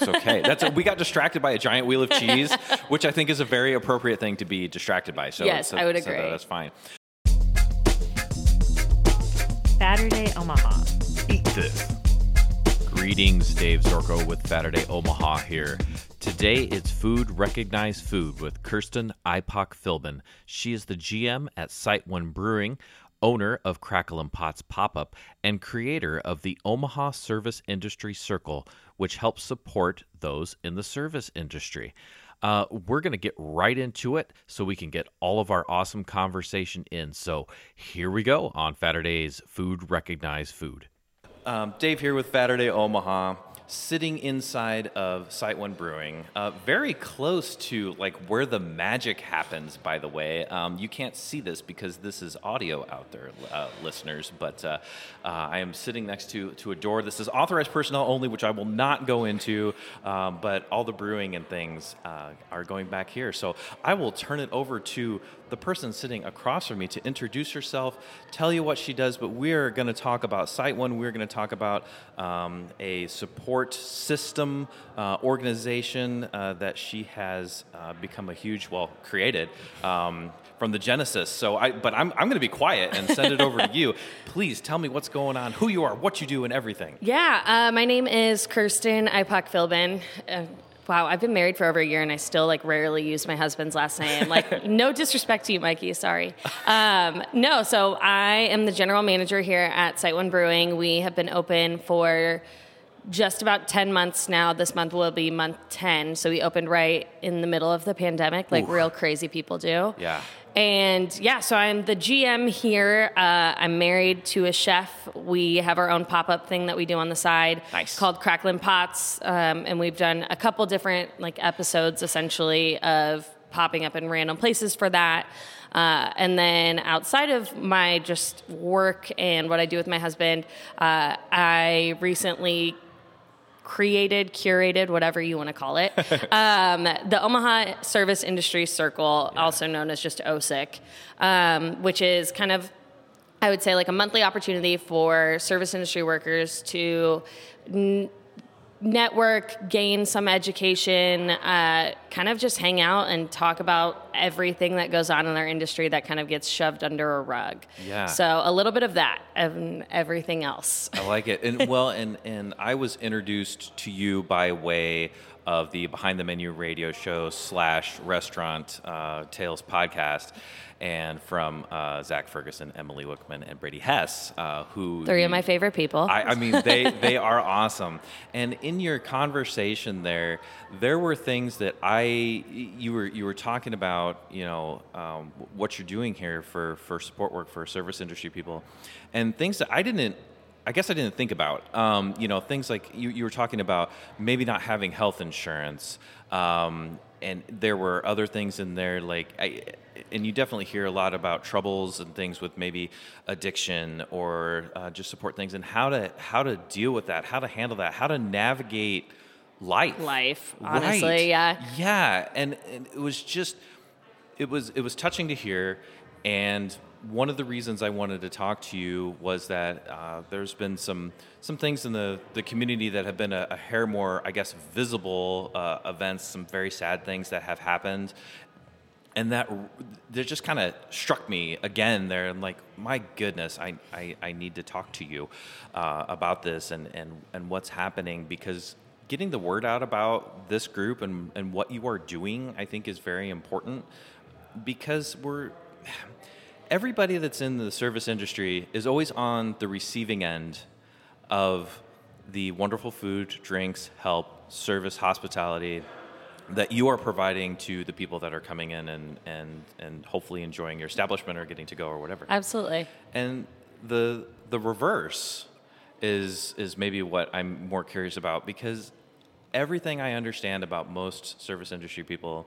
It's okay. That's a, we got distracted by a giant wheel of cheese, which I think is a very appropriate thing to be distracted by. So Yes, so- I would so agree. that's fine. Saturday Omaha. Eat this. Greetings, Dave Zorko with Saturday Omaha here. Today it's Food Recognized Food with Kirsten Ipock Philbin. She is the GM at Site One Brewing, owner of Crackle and Pots Pop Up, and creator of the Omaha Service Industry Circle, which helps support those in the service industry. Uh, we're going to get right into it so we can get all of our awesome conversation in. So here we go on Saturday's Food Recognized Food. Um, Dave here with Saturday Omaha, sitting inside of Site One Brewing, uh, very close to like where the magic happens. By the way, um, you can't see this because this is audio out there, uh, listeners. But uh, uh, I am sitting next to to a door. This is authorized personnel only, which I will not go into. Um, but all the brewing and things uh, are going back here. So I will turn it over to the person sitting across from me to introduce herself, tell you what she does, but we're going to talk about Site One. We're going to talk about um, a support system uh, organization uh, that she has uh, become a huge, well, created. Um, from the genesis, so I. But I'm, I'm going to be quiet and send it over to you. Please tell me what's going on, who you are, what you do, and everything. Yeah, uh, my name is Kirsten Ipock Philbin. Wow, I've been married for over a year and I still like rarely use my husband's last name. Like, no disrespect to you, Mikey. Sorry. Um, no, so I am the general manager here at Site One Brewing. We have been open for just about 10 months now. This month will be month 10. So we opened right in the middle of the pandemic, like Oof. real crazy people do. Yeah. And yeah, so I'm the GM here. Uh, I'm married to a chef. We have our own pop up thing that we do on the side Nice. called Cracklin' Pots. Um, and we've done a couple different like episodes essentially of popping up in random places for that. Uh, and then outside of my just work and what I do with my husband, uh, I recently created, curated, whatever you want to call it, um, the Omaha Service Industry Circle, also known as just OSIC, um, which is kind of, I would say, like a monthly opportunity for service industry workers to n- network, gain some education, uh, kind of just hang out and talk about everything that goes on in our industry that kind of gets shoved under a rug. Yeah. So a little bit of that and everything else. I like it. And well, and and I was introduced to you by way of the Behind the Menu radio show slash restaurant uh, Tales podcast, and from uh, Zach Ferguson, Emily Wickman, and Brady Hess, uh, who Three of my favorite people. I, I mean, they they are awesome. And in your conversation there, there were things that I you were you were talking about, you know, um, what you're doing here for for support work for service industry people, and things that I didn't. I guess I didn't think about. Um, you know, things like you, you were talking about maybe not having health insurance, um, and there were other things in there like I, and you definitely hear a lot about troubles and things with maybe addiction or uh, just support things and how to how to deal with that, how to handle that, how to navigate life. Life, honestly, Right. yeah. Yeah, and, and it was just it was it was touching to hear and one of the reasons I wanted to talk to you was that uh, there's been some some things in the, the community that have been a, a hair more, I guess, visible uh, events, some very sad things that have happened, and that that just kind of struck me again there. I'm like, my goodness, I, I, I need to talk to you uh, about this and, and, and what's happening because getting the word out about this group and, and what you are doing, I think, is very important because we're everybody that's in the service industry is always on the receiving end of the wonderful food, drinks, help, service, hospitality that you are providing to the people that are coming in and, and, and hopefully enjoying your establishment or getting to go or whatever. Absolutely. And the the reverse is is maybe what I'm more curious about because everything I understand about most service industry people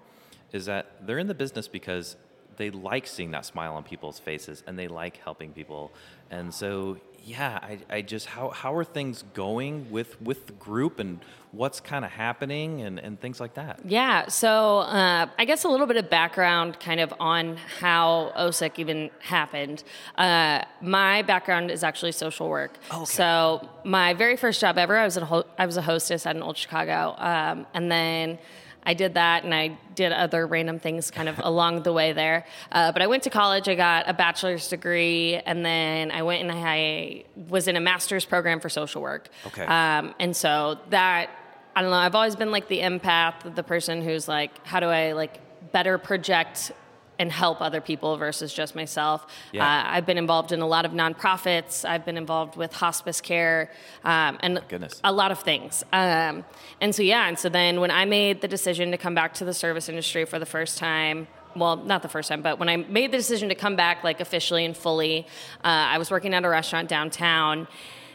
is that they're in the business because they like seeing that smile on people's faces and they like helping people. And so yeah, I, I just how how are things going with with the group and what's kind of happening and, and things like that. Yeah, so uh, I guess a little bit of background kind of on how OSIC even happened. Uh, my background is actually social work. okay. So my very first job ever, I was a ho- I was a hostess at an old Chicago, um, and then. I did that and I did other random things kind of along the way there. Uh, but I went to college, I got a bachelor's degree, and then I went and I was in a master's program for social work. Okay. Um, and so that I don't know. I've always been like the empath, the person who's like, how do I like better project and help other people versus just myself. Yeah. Uh, I've been involved in a lot of nonprofits. I've been involved with hospice care um, and Goodness. a lot of things. Um, and so yeah, and so then when I made the decision to come back to the service industry for the first time. Well, not the first time, but when I made the decision to come back, like officially and fully, uh, I was working at a restaurant downtown,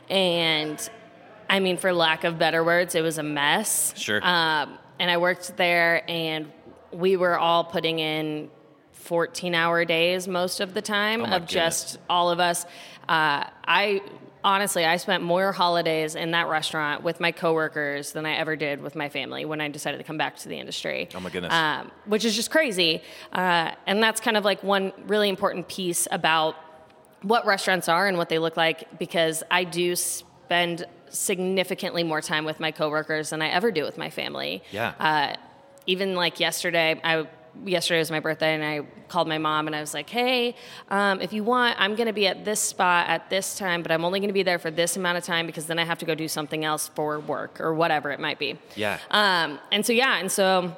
and I mean, for lack of better words, it was a mess. Sure. Um, and I worked there, and we were all putting in 14 hour days most of the time Oh of just all of us. Uh, I honestly, I spent more holidays in that restaurant with my coworkers than I ever did with my family when I decided to come back to the industry. Oh my goodness. Um, which is just crazy. Uh, and that's kind of like one really important piece about what restaurants are and what they look like because I do spend significantly more time with my coworkers than I ever do with my family. Yeah. Uh, even like yesterday, I yesterday was my birthday, and I called my mom and I was like, "Hey, um, if you want, I'm going to be at this spot at this time, but I'm only going to be there for this amount of time because then I have to go do something else for work or whatever it might be." Yeah. Um, and so yeah, and so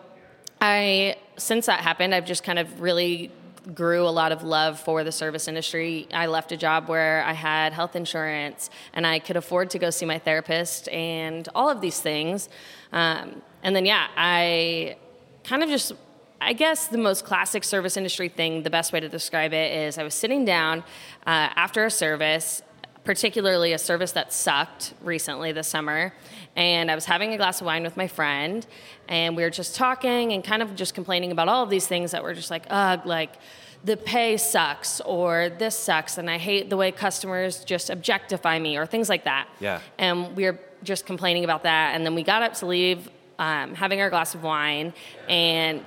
I since that happened, I've just kind of really grew a lot of love for the service industry. I left a job where I had health insurance and I could afford to go see my therapist and all of these things. Um, and then yeah, I kind of just I guess the most classic service industry thing, the best way to describe it is I was sitting down uh, after a service particularly a service that sucked recently this summer. And I was having a glass of wine with my friend, and we were just talking and kind of just complaining about all of these things that were just like, ugh, like the pay sucks, or this sucks, and I hate the way customers just objectify me, or things like that. Yeah. And we were just complaining about that. And then we got up to leave, um, having our glass of wine, and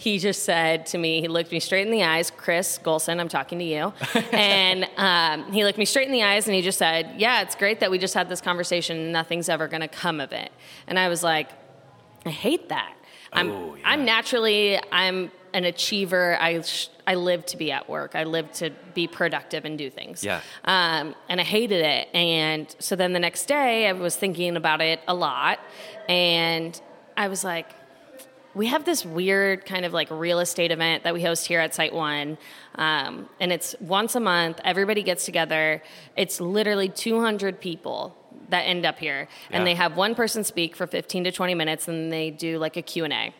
he just said to me, he looked me straight in the eyes, Chris Golson, I'm talking to you. and um, he looked me straight in the eyes and he just said, Yeah, it's great that we just had this conversation and nothing's ever going to come of it. And I was like, I hate that. I'm, Oh, yeah. I'm naturally, I'm an achiever. I, sh- I live to be at work. I live to be productive and do things. Yeah. Um, and I hated it. And so then the next day, I was thinking about it a lot. And I was like, we have this weird kind of like real estate event that we host here at Site One. Um, and it's once a month, everybody gets together. It's literally 200 people that end up here. Yeah. And they have one person speak for 15 to 20 minutes and they do like a Q&A.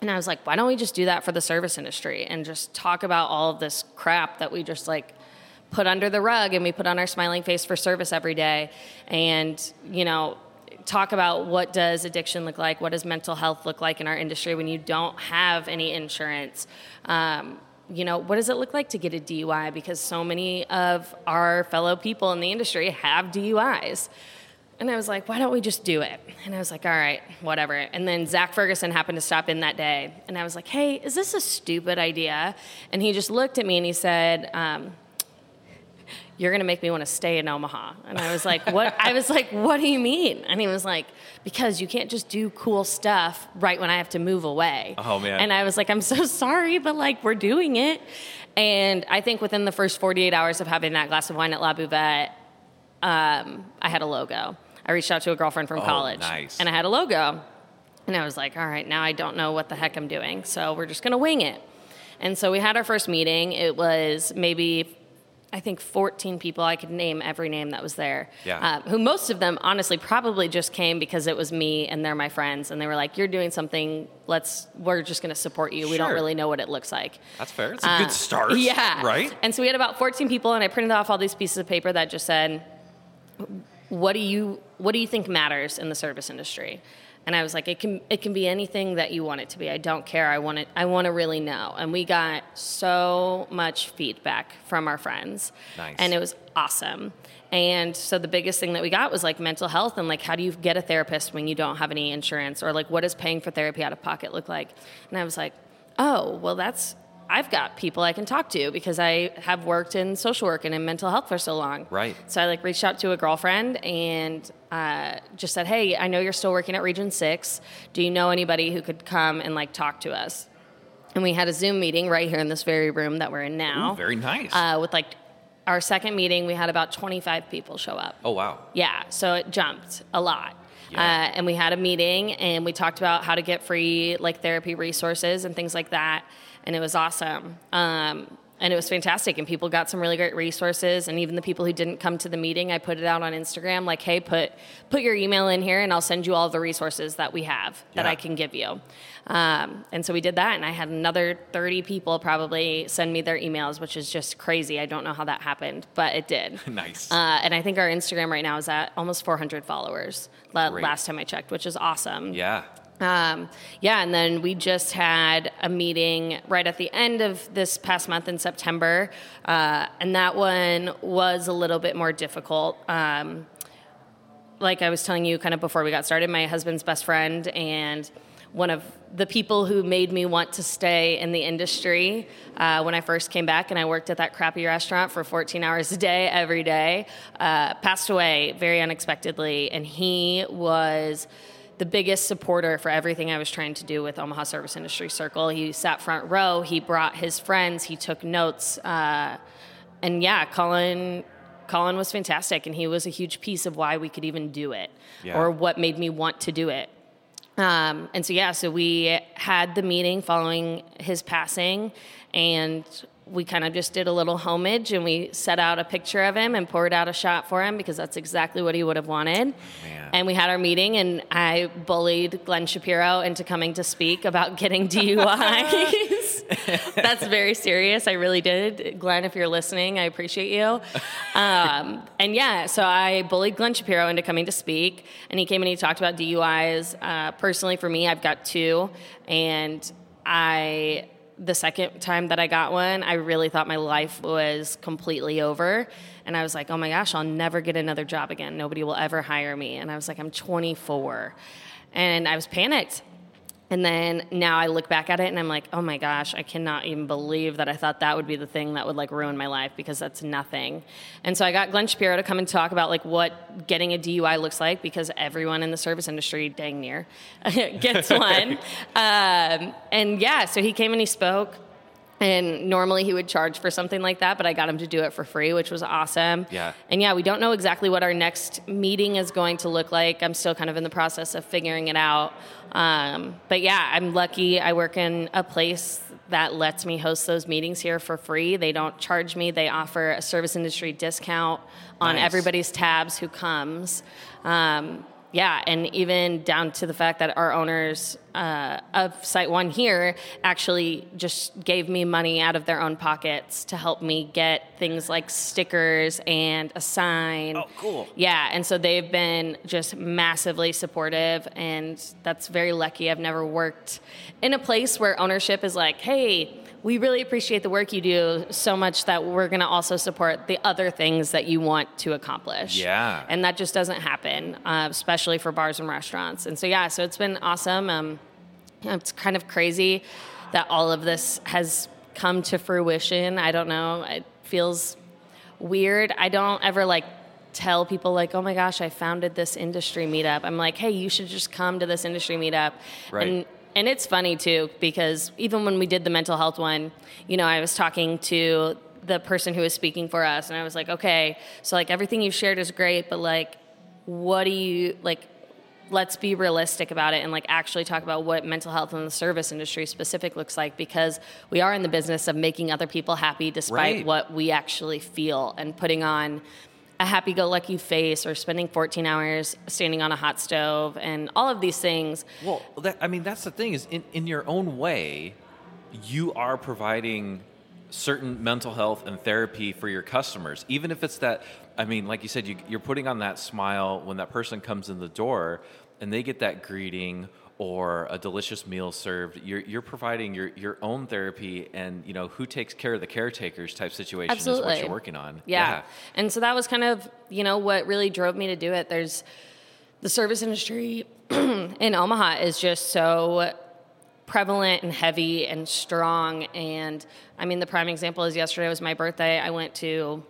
And I was like, why don't we just do that for the service industry and just talk about all of this crap that we just like put under the rug and we put on our smiling face for service every day and, you know, talk about what does addiction look like, what does mental health look like in our industry when you don't have any insurance. Um, you know, what does it look like to get a DUI? Because so many of our fellow people in the industry have DUIs. And I was like, why don't we just do it? And I was like, all right, whatever. And then Zach Ferguson happened to stop in that day. And I was like, hey, is this a stupid idea? And he just looked at me and he said, um, you're going to make me want to stay in Omaha. And I was like, what? I was like, what do you mean? And he was like, because you can't just do cool stuff right when I have to move away. Oh, man. And I was like, I'm so sorry, but like, we're doing it. And I think within the first 48 hours of having that glass of wine at La Buvette, um, I had a logo. I reached out to a girlfriend from Oh, college. nice. And I had a logo. And I was like, all right, now I don't know what the heck I'm doing. So we're just going to wing it. And so we had our first meeting. It was maybe, I think, 14 people. I could name every name that was there. Yeah. Uh, who most of them, honestly, probably just came because it was me and they're my friends. And they were like, you're doing something. Let's, we're just going to support you. We don't really know what it looks like. That's fair. It's a Uh, good start. Yeah. Right? And so we had about 14 people, and I printed off all these pieces of paper that just said, what do you what do you think matters in the service industry? And I was like, it can it can be anything that you want it to be. I don't care. I want it. I want to really know. And we got so much feedback from our friends, Nice. and it was awesome. And so the biggest thing that we got was like mental health and like how do you get a therapist when you don't have any insurance or like what does paying for therapy out of pocket look like? And I was like, oh, well that's I've got people I can talk to because I have worked in social work and in mental health for so long. Right. So I like reached out to a girlfriend and uh, just said, hey, I know you're still working at Region Six. Do you know anybody who could come and like talk to us? And we had a Zoom meeting right here in this very room that we're in now. Ooh, very nice. Uh, with like our second meeting, we had about 25 people show up. oh wow. Yeah, so it jumped a lot. Yeah. Uh, and we had a meeting and we talked about how to get free like therapy resources and things like that. And it was awesome. Um, and it was fantastic. And people got some really great resources. And even the people who didn't come to the meeting, I put it out on Instagram like, hey, put, put your email in here and I'll send you all the resources that we have that Yeah. I can give you. Um, and so we did that. And I had another 30 people probably send me their emails, which is just crazy. I don't know how that happened, but it did. Nice. Uh, and I think our Instagram right now is at almost 400 followers. la- Great. Last time I checked, which is awesome. yeah. Um, yeah, and then we just had a meeting right at the end of this past month in September, uh, and that one was a little bit more difficult. Um, like I was telling you kind of before we got started, my husband's best friend and one of the people who made me want to stay in the industry uh, when I first came back and I worked at that crappy restaurant for 14 hours a day, every day, uh, passed away very unexpectedly. And he was the biggest supporter for everything I was trying to do with Omaha Service Industry Circle. He sat front row, he brought his friends, he took notes. Uh, and yeah, Colin Colin was fantastic and he was a huge piece of why we could even do it Yeah. or what made me want to do it. Um, and so yeah, so we had the meeting following his passing and we kind of just did a little homage and we set out a picture of him and poured out a shot for him because that's exactly what he would have wanted. Man. And we had our meeting and I bullied Glenn Shapiro into coming to speak about getting DUIs. That's very serious. I really did. Glenn, if you're listening, I appreciate you. Um, and yeah, so I bullied Glenn Shapiro into coming to speak, and he came and he talked about DUIs. Uh, personally, for me, I've got two, and I. The second time that I got one, I really thought my life was completely over. And I was like, oh my gosh, I'll never get another job again. Nobody will ever hire me. And I was like, I'm 24. And I was panicked. And then now I look back at it and I'm like, oh my gosh, I cannot even believe that I thought that would be the thing that would like ruin my life because that's nothing. And so I got Glenn Shapiro to come and talk about like what getting a DUI looks like because everyone in the service industry, dang near, gets one. um, and yeah, so he came and he spoke. And normally he would charge for something like that, but I got him to do it for free, which was awesome. Yeah. And yeah, we don't know exactly what our next meeting is going to look like. I'm still kind of in the process of figuring it out. Um, but yeah, I'm lucky. I work in a place that lets me host those meetings here for free. They don't charge me. They offer a service industry discount on Nice. everybody's tabs who comes. Um, yeah, and even down to the fact that our owners uh, of Site One here actually just gave me money out of their own pockets to help me get things like stickers and a sign. Oh, cool. Yeah, and so they've been just massively supportive, and that's very lucky. I've never worked in a place where ownership is like, hey, we really appreciate the work you do so much that we're going to also support the other things that you want to accomplish. Yeah. And that just doesn't happen, uh, especially for bars and restaurants. And so, yeah, so it's been awesome. Um, it's kind of crazy that all of this has come to fruition. I don't know. It feels weird. I don't ever like tell people like, "Oh my gosh, I founded this industry meetup." I'm like, "Hey, you should just come to this industry meetup." Right. And and it's funny too because even when we did the mental health one, you know, I was talking to the person who was speaking for us and I was like, "Okay, so like everything you've shared is great, but like what do you like let's be realistic about it and like actually talk about what mental health in the service industry specific looks like because we are in the business of making other people happy despite Right. what we actually feel and putting on a happy-go-lucky face or spending 14 hours standing on a hot stove and all of these things. Well, that, I mean, that's the thing is in, in your own way, you are providing certain mental health and therapy for your customers. Even if it's that i mean like you said you, you're putting on that smile when that person comes in the door and they get that greeting or a delicious meal served you're, you're providing your, your own therapy and you know who takes care of the caretakers type situation is what you're working on Yeah. And so that was kind of, you know, what really drove me to do it. There's the service industry in Omaha is just so prevalent and heavy and strong. And I mean, the prime example is yesterday was my birthday. I went to,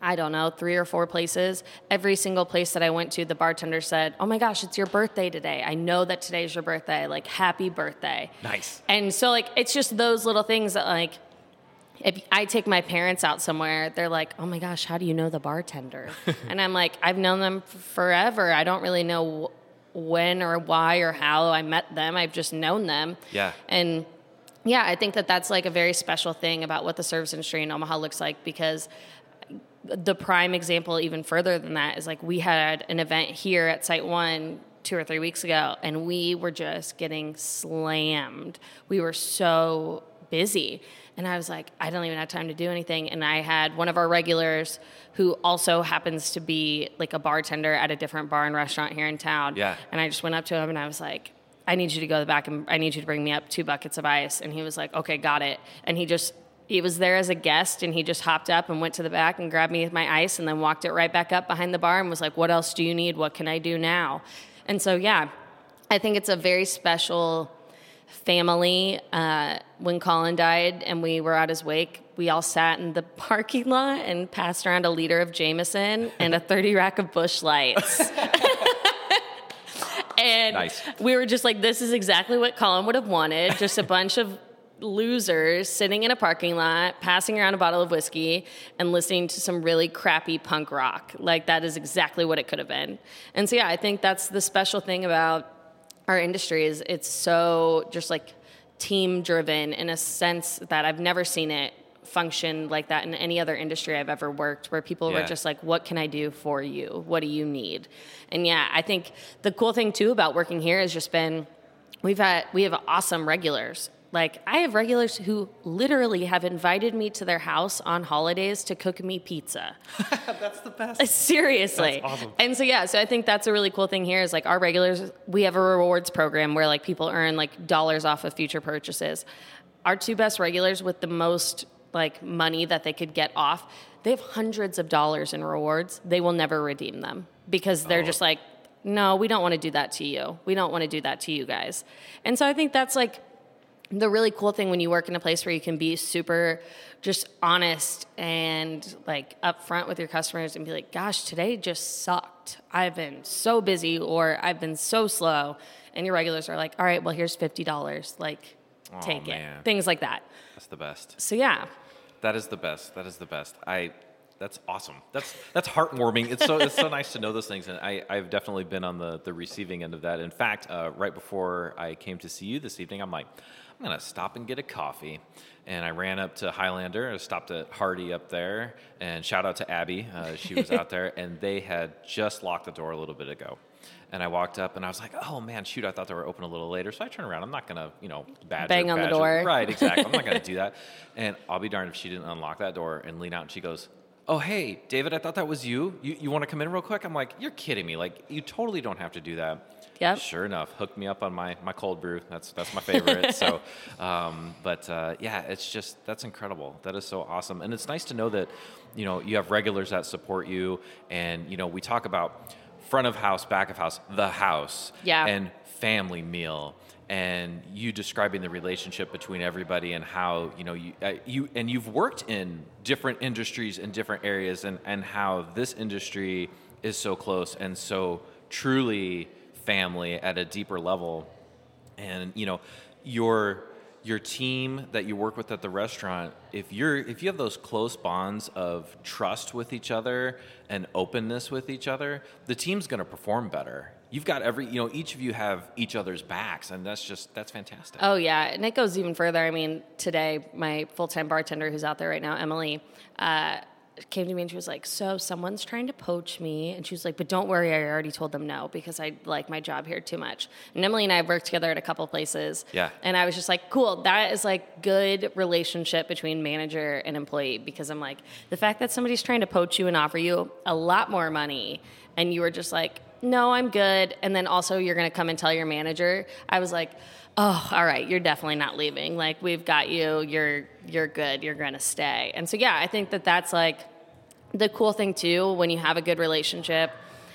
I don't know, three or four places. Every single place that I went to, the bartender said, Oh my gosh, it's your birthday today. I know that today's your birthday. Like, happy birthday. Nice. And so, like, it's just those little things that, like, if I take my parents out somewhere, they're like, "Oh my gosh, how do you know the bartender?" and I'm like, "I've known them forever. I don't really know when or why or how I met them. I've just known them." Yeah. And yeah, I think that that's like a very special thing about what the service industry in Omaha looks like because the prime example even further than that is like we had an event here at Site 1 two or three weeks ago and we were just getting slammed. We were so busy. And I was like, I don't even have time to do anything. And I had one of our regulars who also happens to be like a bartender at a different bar and restaurant here in town. Yeah. And I just went up to him and I was like, I need you to go to the back and I need you to bring me up two buckets of ice. And he was like, okay, got it. And he just, he was there as a guest and he just hopped up and went to the back and grabbed me my ice and then walked it right back up behind the bar and was like, what else do you need? What can I do now? And so, yeah, I think it's a very special family. Uh, when Colin died and we were at his wake, we all sat in the parking lot and passed around a liter of Jameson and a 30 rack of Busch Lights. and Nice. we were just like, this is exactly what Colin would have wanted just a bunch of losers sitting in a parking lot, passing around a bottle of whiskey, and listening to some really crappy punk rock. Like, that is exactly what it could have been. And so, yeah, I think that's the special thing about our industry is it's so just like team driven in a sense that I've never seen it function like that in any other industry I've ever worked where people were just like what can I do for you what do you need and yeah I think the cool thing too about working here has just been we've had we have awesome regulars like I have regulars who literally have invited me to their house on holidays to cook me pizza that's the best uh, Seriously. That's awesome. And so yeah, so I think that's a really cool thing here is like our regulars we have a rewards program where like people earn like dollars off of future purchases. Our two best regulars with the most like money that they could get off, they have hundreds of dollars in rewards. They will never redeem them because they're Oh. just like no, we don't want to do that to you. We don't want to do that to you guys. And so I think that's like the really cool thing when you work in a place where you can be super just honest and like upfront with your customers and be like, gosh, today just sucked. I've been so busy or I've been so slow. And your regulars are like, all right, well, here's $50. Like, Aw, take man. it. Things like that. that's the best So, yeah. That is the best. That is the best. I. That's awesome. That's that's heartwarming. It's so it's so nice to know those things, and I I've definitely been on the the receiving end of that. In fact, uh, right before I came to see you this evening, I'm like, I'm gonna stop and get a coffee, and I ran up to Highlander. I stopped at Hardy up there, and shout out to Abby. Uh, she was out there, and they had just locked the door a little bit ago. And I walked up and I was like, oh man, shoot, I thought they were open a little later. So I turned around. I'm not going to, you know, badger, Bang on the door. Right, exactly. I'm not going to do that. And I'll be darned if she didn't unlock that door and lean out and she goes, oh, hey, David, I thought that was you. You, you want to come in real quick? I'm like, you're kidding me. Like, you totally don't have to do that. Yep. Sure enough, hooked me up on my, my cold brew. That's that's my favorite. so, um, but uh, yeah, it's just that's incredible. That is so awesome, and it's nice to know that you know you have regulars that support you, and you know we talk about front of house, back of house, the house, Yeah. and family meal and you describing the relationship between everybody and how you know you uh, you and you've worked in different industries in different areas and and how this industry is so close and so truly family at a deeper level. And you know your your team that you work with at the restaurant if you're if you have those close bonds of trust with each other and openness with each other the team's going to perform better you've got every you know each of you have each other's backs and that's just that's fantastic Oh yeah, and it goes even further. I mean, today my full-time bartender who's out there right now, Emily, uh, came to me and she was like, "So someone's trying to poach me," and she was like, "But don't worry, I already told them no because I like my job here too much." And Emily and I have worked together at a couple places. Yeah. And I was just like, "Cool, that is like good relationship between manager and employee." Because I'm like, the fact that somebody's trying to poach you and offer you a lot more money, and you were just like, "No, I'm good," and then also you're gonna come and tell your manager. I was like. Oh, all right. You're definitely not leaving. Like we've got you. You're you're good. You're gonna stay. And so yeah, I think that that's like the cool thing too when you have a good relationship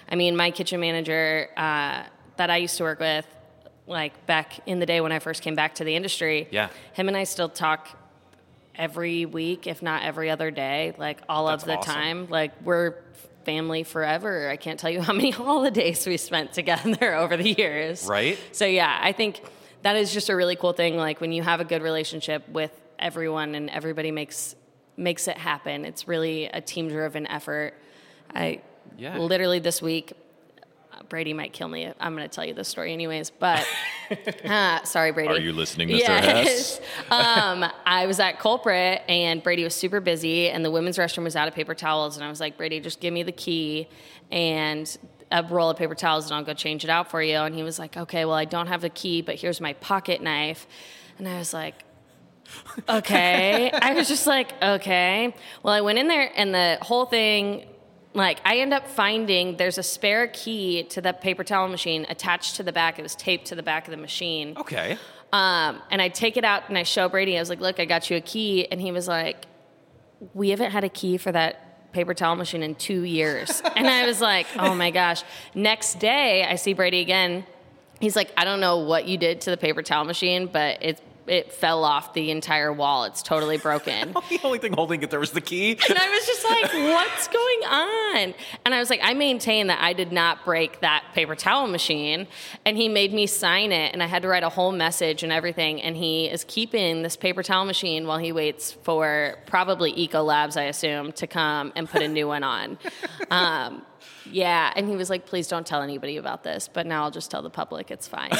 i mean my kitchen manager uh, that i used to work with like back in the day when i first came back to the industry Yeah. him and i still talk every week if not every other day like all That's of the awesome. time like we're family forever i can't tell you how many holidays we spent together over the years Right. so yeah i think that is just a really cool thing like when you have a good relationship with everyone and everybody makes makes it happen it's really a team driven effort i Yeah. literally this week brady might kill me i'm going to tell you this story anyways but uh, sorry brady Are you listening, Mr. yes. um, I was at Culprit and Brady was super busy and the women's restroom was out of paper towels and I was like, Brady, just give me the key and a roll of paper towels and I'll go change it out for you. And he was like, okay, well, I don't have the key, but here's my pocket knife. And I was like, okay. I was just like, okay. Well, I went in there and the whole thing, like, I end up finding there's a spare key to the paper towel machine attached to the back. It was taped to the back of the machine. Okay. Um, and I take it out and I show Brady. I was like, "Look, I got you a key." And he was like, "We haven't had a key for that paper towel machine in two years." and I was like, "Oh my gosh!" Next day, I see Brady again. He's like, "I don't know what you did to the paper towel machine, but it it fell off the entire wall. It's totally broken." the only thing holding it there was the key. And I was just like, what's going on? And I was like, I maintain that I did not break that paper towel machine. And he made me sign it, and I had to write a whole message and everything. And he is keeping this paper towel machine while he waits for probably Eco Labs, I assume, to come and put a new one on. Um, yeah, and he was like, please don't tell anybody about this, but now I'll just tell the public it's fine.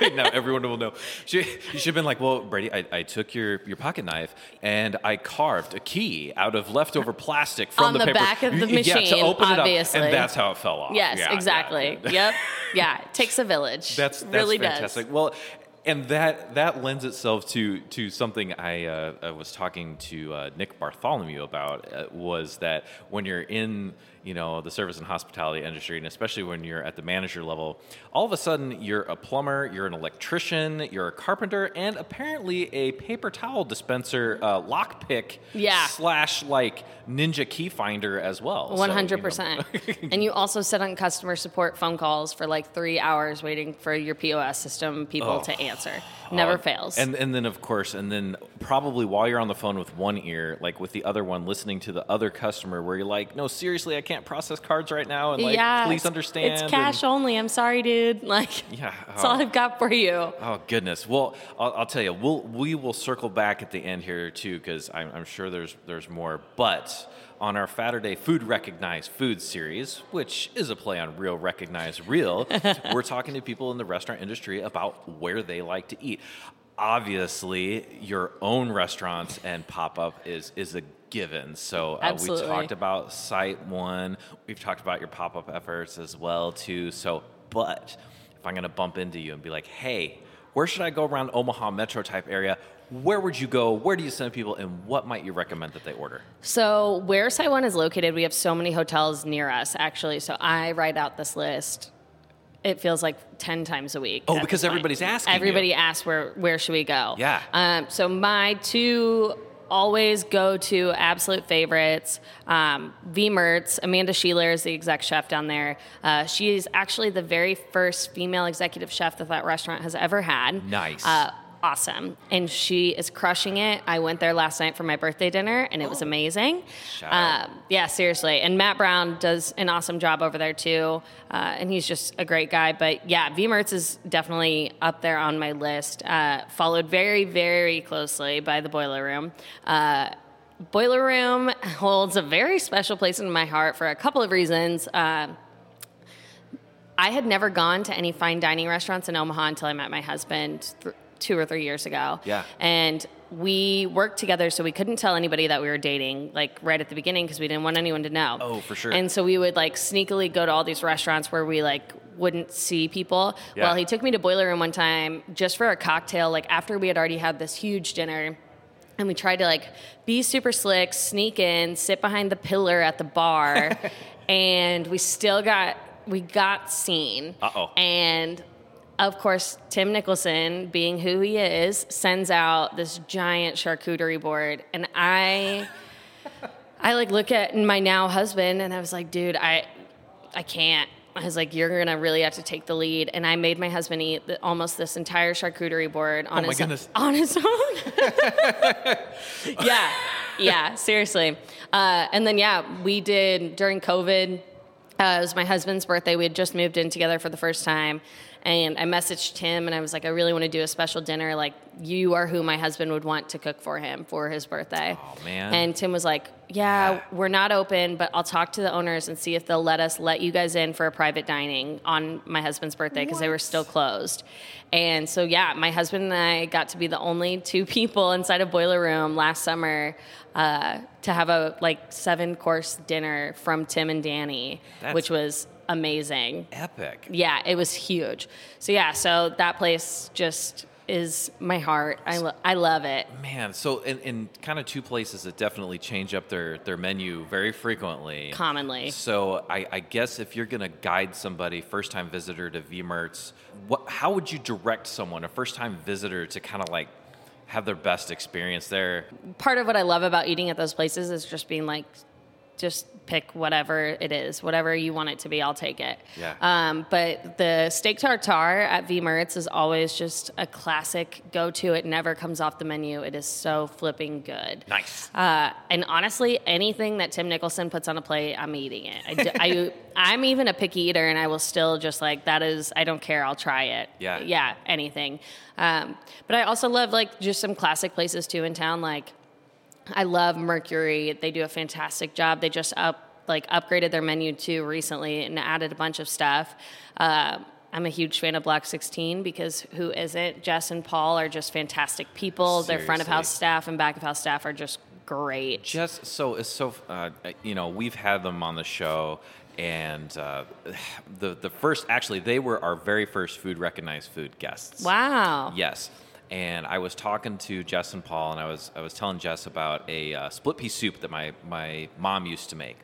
now everyone will know. She, you should have been like, well, Brady, I, I took your, your pocket knife and I carved a key out of leftover plastic from On the paper. back of the Yeah, to machine, open it up, and that's how it fell off. yes, Yeah, exactly. yeah. Yep. Yeah, it takes a village. That's, that's really fantastic. Well, and that that lends itself to to something I, uh, I was talking to uh, Nick Bartholomew about uh, was that when you're in you know the service and hospitality industry, and especially when you're at the manager level, all of a sudden you're a plumber, you're an electrician, you're a carpenter, and apparently a paper towel dispenser uh, lockpick Yeah. slash like ninja key finder as well. So, you know. hundred percent. And you also sit on customer support phone calls for like three hours waiting for your POS system people to answer. Never Uh, fails. And and then of course, and then probably while you're on the phone with one ear, like with the other one, listening to the other customer, where you're like, "No, seriously, I can't process cards right now," and like, yeah, please understand. It's cash and- only. I'm sorry, dude. Like, Yeah, that's all oh. I've got for you. Oh goodness. Well, I'll, I'll tell you, we'll we will circle back at the end here too, because I'm, I'm sure there's there's more. But on our Saturday Food Recognize Food series, which is a play on Real Recognize Real, we're talking to people in the restaurant industry about where they like to eat. Obviously, your own restaurants and pop up is is a given. So uh, we talked about Site One. We've talked about your pop up efforts as well too. So, but if I'm going to bump into you and be like, hey, where should I go around Omaha metro type area? Where would you go? Where do you send people? And what might you recommend that they order? So, where Site One is located, we have so many hotels near us, actually. So, I write out this list. It feels like ten times a week. Oh, because everybody's asking you. Everybody asks where where should we go? Yeah. Um, so my two always go to absolute favorites. Um, V. Mertz, Amanda Sheeler is the exec chef down there. Uh, she is actually the very first female executive chef that that restaurant has ever had. Nice. Uh, awesome. And she is crushing it. I went there last night for my birthday dinner and it was amazing. Um, yeah, seriously. And Matt Brown does an awesome job over there too. Uh, and he's just a great guy. But yeah, V. Mertz is definitely up there on my list. Uh, followed very, very closely by the Boiler Room. Uh, Boiler Room holds a very special place in my heart for a couple of reasons. Uh, I had never gone to any fine dining restaurants in Omaha until I met my husband th- two or three years ago. Yeah. And we worked together, so we couldn't tell anybody that we were dating, like right at the beginning, because we didn't want anyone to know. Oh, for sure. And so we would like sneakily go to all these restaurants where we like wouldn't see people. Yeah. Well, he took me to Boiler Room one time just for a cocktail, like after we had already had this huge dinner. And we tried to like be super slick, sneak in, sit behind the pillar at the bar, and we still got we got seen. Uh-oh. And of course, Tim Nicholson, being who he is, sends out this giant charcuterie board, and I, I like look at my now husband, and I was like, dude, I, I can't. I was like, you're gonna really have to take the lead, and I made my husband eat the, almost this entire charcuterie board on Oh his goodness. on his own. yeah, yeah, seriously. Uh, and then yeah, we did during COVID. Uh, it was my husband's birthday. We had just moved in together for the first time. And I messaged him and I was like, I really want to do a special dinner. Like, you are who my husband would want to cook for him for his birthday. Oh, man. And Tim was like, Yeah, we're not open, but I'll talk to the owners and see if they'll let us let you guys in for a private dining on my husband's birthday because they were still closed. And so, yeah, my husband and I got to be the only two people inside a boiler room last summer uh, to have a like seven course dinner from Tim and Danny, That's- which was amazing. Epic. Yeah, it was huge. So yeah, so that place just is my heart. I lo- I love it. Man, so in, in kind of two places that definitely change up their, their menu very frequently. Commonly. So I, I guess if you're going to guide somebody, first time visitor to V. Mertz, what how would you direct someone, a first time visitor, to kind of like have their best experience there? Part of what I love about eating at those places is just being like, just pick whatever it is, whatever you want it to be, I'll take it. Yeah. Um, but the steak tartare at V. Mertz is always just a classic go to. It never comes off the menu. It is so flipping good. Nice. Uh, and honestly, anything that Tim Nicholson puts on a plate, I'm eating it. I, I'm even a picky eater, and I will still just like that is. I don't care. I'll try it. Yeah. Yeah. Anything. Um, but I also love like just some classic places too in town. Like I love Mercury. They do a fantastic job. They just up like upgraded their menu too recently and added a bunch of stuff. Uh, I'm a huge fan of Block 16 because who isn't? Jess and Paul are just fantastic people. Their front of house staff and back of house staff are just great. Just so it's so uh, you know we've had them on the show, and uh, the the first actually they were our very first food recognized food guests. Wow. Yes. And I was talking to Jess and Paul, and I was I was telling Jess about a uh, split pea soup that my my mom used to make.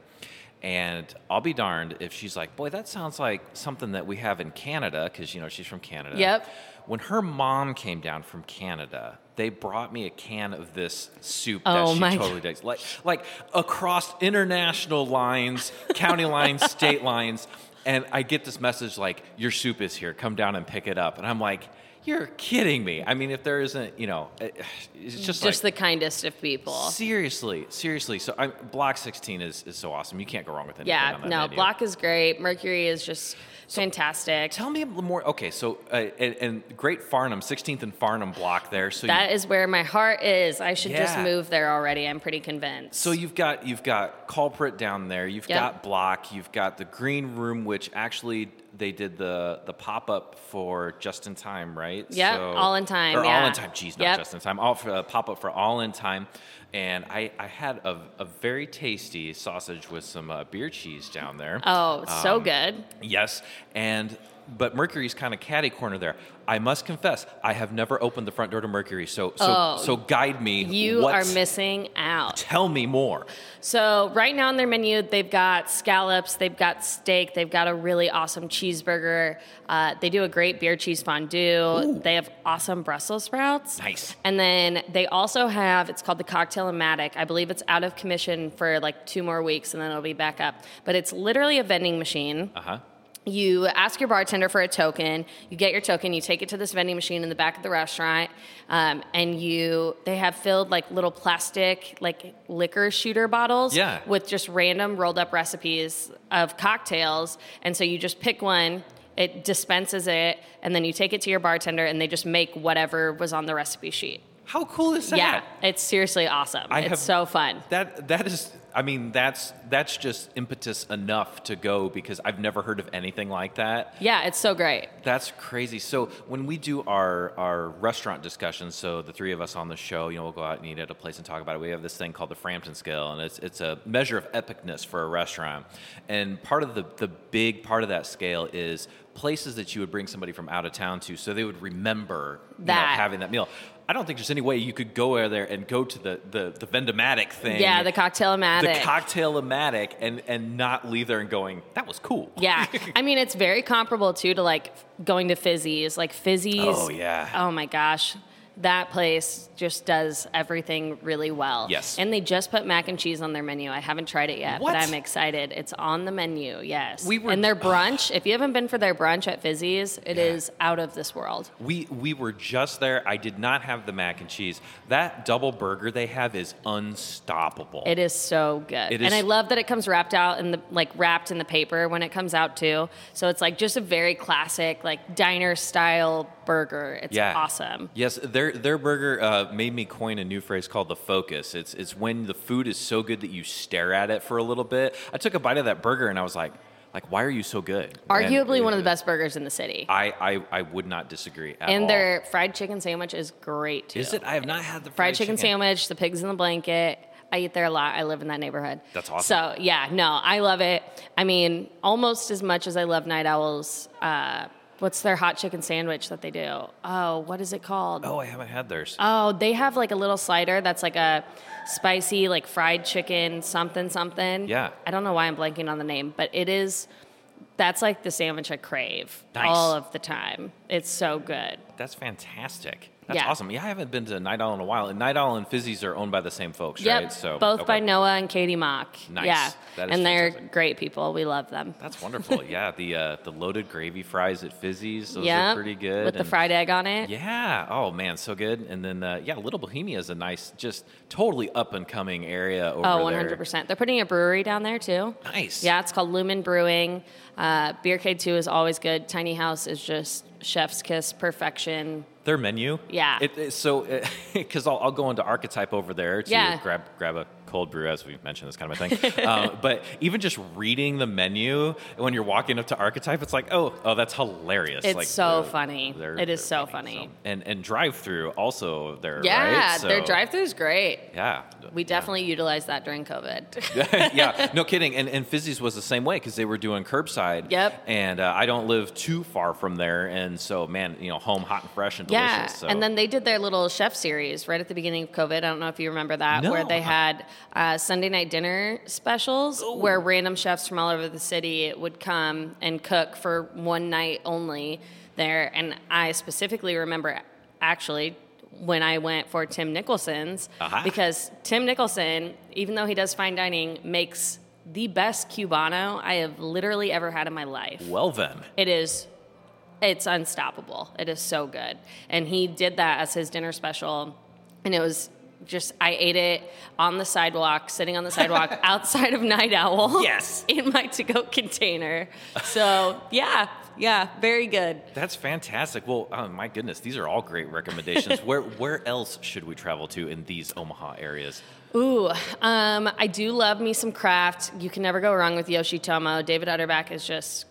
And I'll be darned if she's like, "Boy, that sounds like something that we have in Canada," because you know she's from Canada. Yep. When her mom came down from Canada, they brought me a can of this soup Oh, that she my totally does. Like like across international lines, county lines, state lines, and I get this message like, "Your soup is here. Come down and pick it up." And I'm like, "You're kidding me." I mean, if there isn't, you know, it's just Just like the kindest of people. seriously, seriously. So I'm, Block 16 is is so awesome. You can't go wrong with anything Yeah, on that no, menu. Block is great. Mercury is just fantastic. Tell me a little more. Okay, so uh, and, and Great Farnham, 16th and Farnham block there. So you, That is where my heart is. I should just move there already. I'm pretty convinced. So you've got you've got culprit down there. You've Yep. got block. You've got the green room, which actually they did the the pop up for just in time, right? Yep, All in Time, Or all in time. Geez, not Yep. just in time. All for uh, pop up for all in time. And I, I had a, a very tasty sausage with some uh, beer cheese down there. oh, so Um, good. Yes, and but Mercury's kind of catty corner there. I must confess, I have never opened the front door to Mercury. So so Oh. so guide me. You are missing out. Tell me more. So right now on their menu, they've got scallops, they've got steak, they've got a really awesome cheeseburger. Uh, they do a great beer cheese fondue. They have awesome Brussels sprouts. Nice. And then they also have it's called the Cocktail Matic. I believe it's out of commission for like two more weeks, and then it'll be back up. But it's literally a vending machine. Uh huh. You ask your bartender for a token. You get your token. You take it to this vending machine in the back of the restaurant um, and you they have filled like little plastic like liquor shooter bottles Yeah. with just random rolled up recipes of cocktails. And so you just pick one it dispenses it and then you take it to your bartender and they just make whatever was on the recipe sheet. How cool is that? yeah it's seriously awesome. I it's have- so fun. That that is I mean, that's that's just impetus enough to go because I've never heard of anything like that. Yeah, it's so great. That's crazy. So when we do our our restaurant discussions, so the three of us on the show, you know, we'll go out and eat at a place and talk about it. We have this thing called the Frampton scale, and it's it's a measure of epicness for a restaurant. And part of the the big part of that scale is places that you would bring somebody from out of town to, so they would remember you know, having that meal. I don't think there's any way you could go there and go to the the, the Vendomatic thing. Yeah, the cocktail-o-matic. The cocktail-o-matic and and not leave there and going, that was cool. Yeah, I mean it's very comparable too to like going to Fizzy's. Like Fizzy's. Oh, yeah. Oh my gosh, that place just does everything really well. Yes. And they just put mac and cheese on their menu. I haven't tried it yet, What? but I'm excited. It's on the menu. Yes. We were- and their brunch. if you haven't been for their brunch at Fizzy's, it is Yeah. out of this world. We we were just there. I did not have the mac and cheese. That double burger they have is unstoppable. It is so good. It and is- I love that it comes wrapped out in the like wrapped in the paper when it comes out too. So it's like just a very classic like diner style burger. It's yeah. awesome. Yes, their their burger uh, made me coin a new phrase called the focus. It's it's when the food is so good that you stare at it for a little bit. I took a bite of that burger and I was like, like why are you so good? Arguably And one of the best burgers in the city. I, I I would not disagree at and all. their fried chicken sandwich is great too. is it? I have not had the fried chicken, sandwich, the pigs in the blanket. I eat there a lot. I live in that neighborhood. That's awesome. So yeah, no, I love it. I mean, almost as much as I love Night Owls. Uh, what's their hot chicken sandwich that they do? Oh, what is it called? Oh, I haven't had theirs. Oh, they have like a little slider that's like a spicy, like fried chicken something something. Yeah. I don't know why I'm blanking on the name, but it is. That's like the sandwich I crave Nice. all of the time. It's so good. That's fantastic. That's Yeah. awesome. Yeah, I haven't been to Night Owl in a while. And Night Owl and Fizzies are owned by the same folks, Yep. right? So both by. Noah and Katie Mock. Nice. Yeah. That is and they're great people. We love them. That's wonderful. yeah, the uh, the loaded gravy fries at Fizzies, those yeah. are pretty good. With the fried egg on it. Yeah. Oh man, so good. And then uh, yeah, Little Bohemia is a nice, just totally up and coming area over Oh, there. 100%. They're putting a brewery down there too. Nice. Yeah, it's called Lumen Brewing. Uh, Beercade 2 is always good. Tiny House is just chef's kiss perfection. Their menu. Yeah. It, it- so because I'll, I'll go into Archetype over there to Yeah. grab grab a cold brew, as we mentioned, this kind of a thing. um, but even just reading the menu when you're walking up to Archetype, it's like, oh, oh, that's hilarious. It's like, so funny. they're- It is so funny. And and drive through also there. Yeah, right? their drive through is great. Yeah. We Yeah. definitely utilized that during COVID. yeah, no kidding. And, and Fizzy's was the same way because they were doing curbside. Yep. And uh, I don't live too far from there, and so man, you know, home hot and fresh and delicious. Yeah, so. and then they did their little chef series right at the beginning of COVID. I don't know if you remember that, where they had uh, Sunday night dinner specials, where random chefs from all over the city would come and cook for one night only there. And I specifically remember actually when I went for Tim Nicholson's Aha. because Tim Nicholson, even though he does fine dining, makes the best cubano I have literally ever had in my life. well then. It is it's unstoppable. It is so good. And he did that as his dinner special and it was just I ate it on the sidewalk, sitting on the sidewalk outside of Night Owl. Yes. In my to-go container. So yeah, yeah, very good. That's fantastic. Well, oh, my goodness, these are all great recommendations. where where else should we travel to in these Omaha areas? Ooh, um, I do love me some craft. You can never go wrong with Yoshitomo. David Utterback is just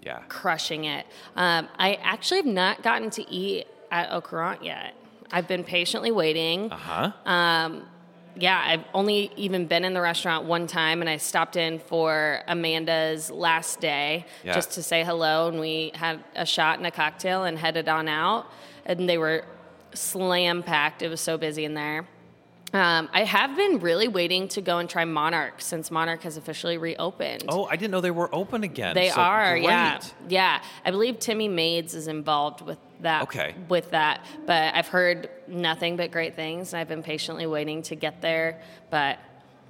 Yeah. crushing it. Um, I actually have not gotten to eat at Au Courant yet. I've been patiently waiting. Uh huh. Yeah, I've only even been in the restaurant one time, and I stopped in for Amanda's last day Yeah. just to say hello, and we had a shot and a cocktail and headed on out. And they were slam packed. It was so busy in there. Um, I have been really waiting to go and try Monarch since Monarch has officially reopened. oh, I didn't know they were open again. They So are, yeah, yeah. I believe Timmy Maids is involved with that. Okay. With that, but I've heard nothing but great things. and I've been patiently waiting to get there, but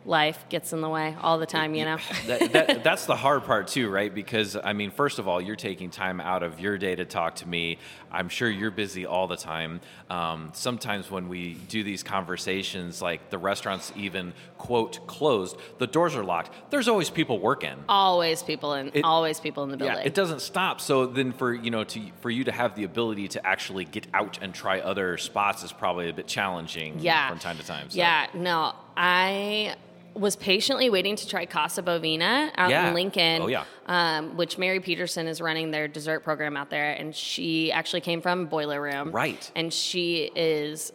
life gets in the way all the time, you know. that, that, that's the hard part too, right? Because I mean, first of all, you're taking time out of your day to talk to me. I'm sure you're busy all the time. Um, sometimes when we do these conversations, like the restaurant's even quote closed, the doors are locked. There's always people working. always people in, It- always people in the building. Yeah, it doesn't stop. So then, for you know, to for you to have the ability to actually get out and try other spots is probably a bit challenging. yeah. from time to time. So. Yeah, no, I was patiently waiting to try Casa Bovina out Yeah. in Lincoln. Oh, yeah. Um, which Mary Peterson is running their dessert program out there, and she actually came from Boiler Room. Right. And she is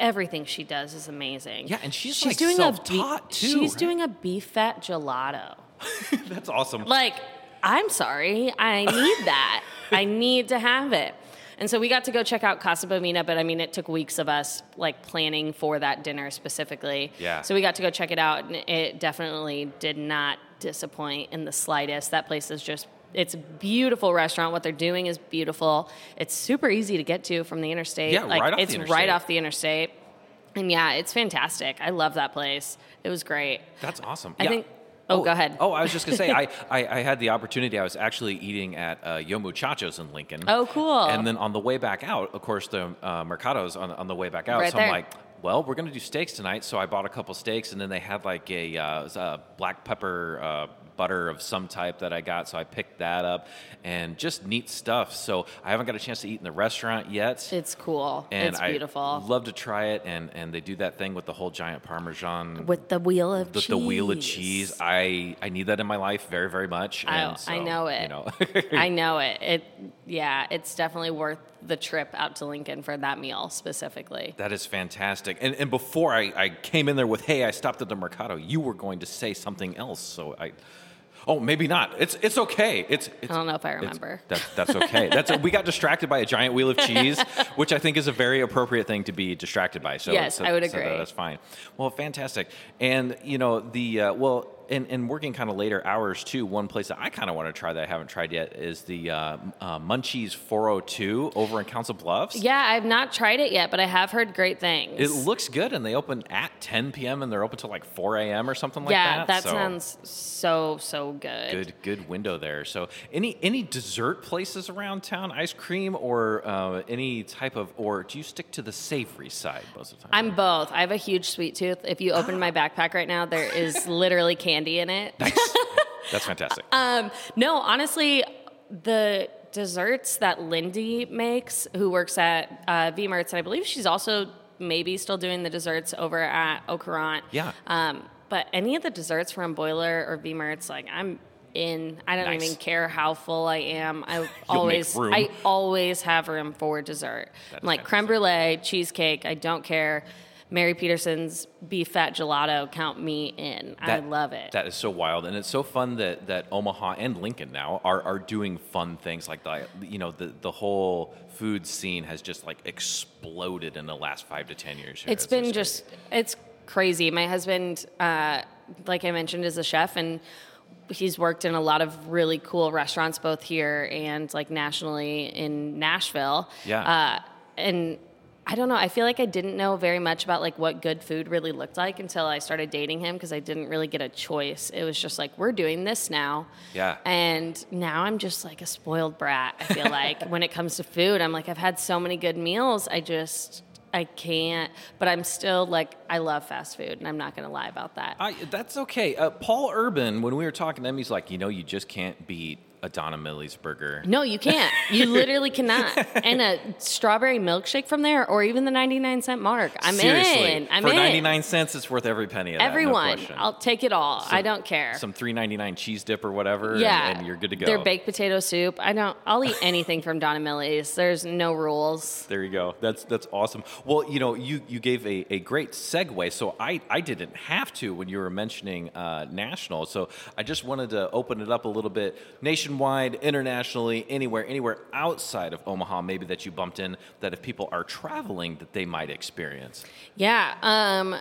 everything she does is amazing. Yeah, and she's, she's like, doing self-taught, a too, She's right? doing a beef fat gelato. That's awesome. Like, I'm sorry, I need that. I need to have it. And so we got to go check out Casa Bovina, but I mean, it took weeks of us like planning for that dinner specifically. Yeah. So we got to go check it out, and it definitely did not disappoint in the slightest. That place is just. It's a beautiful restaurant. What they're doing is beautiful. It's super easy to get to from the interstate. Yeah, like right off the it's interstate. right off the interstate. And yeah, it's fantastic. I love that place. It was great. That's awesome. I Yeah. think- oh, go ahead. Oh, I was just gonna say, I, I, I had the opportunity. I was actually eating at uh, Yo Muchachos in Lincoln. Oh, cool. And then on the way back out, of course, the uh, Mercados on, on the way back out. Right so I'm like, well, we're gonna do steaks tonight. So I bought a couple steaks, and then they had like a, uh, a black pepper. Uh, butter of some type that I got so I picked that up and just neat stuff so I haven't got a chance to eat in the restaurant yet It's cool. and it's I beautiful. love to try it and and they do that thing with the whole giant parmesan with the wheel of the, cheese. the wheel of cheese. I I need that in my life very very much. I, so, I know it. You know, I know it. It yeah, it's definitely worth the trip out to Lincoln for that meal specifically. that is fantastic. And and before I, I came in there with hey, I stopped at the Mercado. You were going to say something else, so I. Oh, maybe not. It's it's okay. It's, it's I don't know if I remember. That, that's okay. That's we got distracted by a giant wheel of cheese, which I think is a very appropriate thing to be distracted by. So Yes, so- I would so agree. that's fine. Well, fantastic. And you know the uh, well, and, and working kind of later hours too. One place that I kind of want to try that I haven't tried yet is the uh, uh, Munchies 402 over in Council Bluffs. Yeah, I've not tried it yet, but I have heard great things. It looks good, and they open at 10 p.m. and they're open till like 4 a.m. or something like yeah, that. that So- sounds so so good. good good window there so any any dessert places around town ice cream or uh, any type of or do you stick to the savory side most of the time I'm both. I have a huge sweet tooth. If you open my backpack right now, there is literally candy in it. that's fantastic Um, no, honestly, the desserts that Lindy makes, who works at uh, V Mertz, and I believe she's also maybe still doing the desserts over at Au Courant. Yeah. Um, but any of the desserts from Boiler or V Mertz, like I'm in. I don't Nice. even care how full I am. I always. I always have room for dessert. I'm like creme brulee, cheesecake. I don't care. Mary Peterson's beef fat gelato, count me in. I love it. That is so wild, and it's so fun that that Omaha and Lincoln now are, are doing fun things like that. You know, the the whole food scene has just like exploded in the last five to ten years. here. It's been just it's crazy. My husband, uh, like I mentioned, is a chef and he's worked in a lot of really cool restaurants both here and like nationally in Nashville. Yeah. Uh, and I don't know. I feel like I didn't know very much about like what good food really looked like until I started dating him because I didn't really get a choice. It was just like we're doing this now. Yeah. And now I'm just like a spoiled brat. I feel like when it comes to food, I'm like I've had so many good meals. I just I can't. But I'm still like I love fast food, and I'm not going to lie about that. I, that's okay. Uh, Paul Urban, when we were talking to him, he's like, you know, you just can't beat a Don & Millie's burger. No, you can't. You literally cannot. And a strawberry milkshake from there, or even the 99 cent mark. I'm Seriously, in. I'm for in. 99 cents, it's worth every penny of that. no Everyone, question. I'll take it all. I don't care. Some 3.99 cheese dip or whatever, yeah, and, and you're good to go. Their baked potato soup. I don't. I'll eat anything from Don & Millie's. There's no rules. There you go. That's that's awesome. Well, you know, you you gave a, a great segue. So I I didn't have to when you were mentioning uh, national. So I just wanted to open it up a little bit, nationwide, internationally, anywhere anywhere outside of Omaha, maybe that you bumped in that if people are traveling that they might experience. Yeah. Um,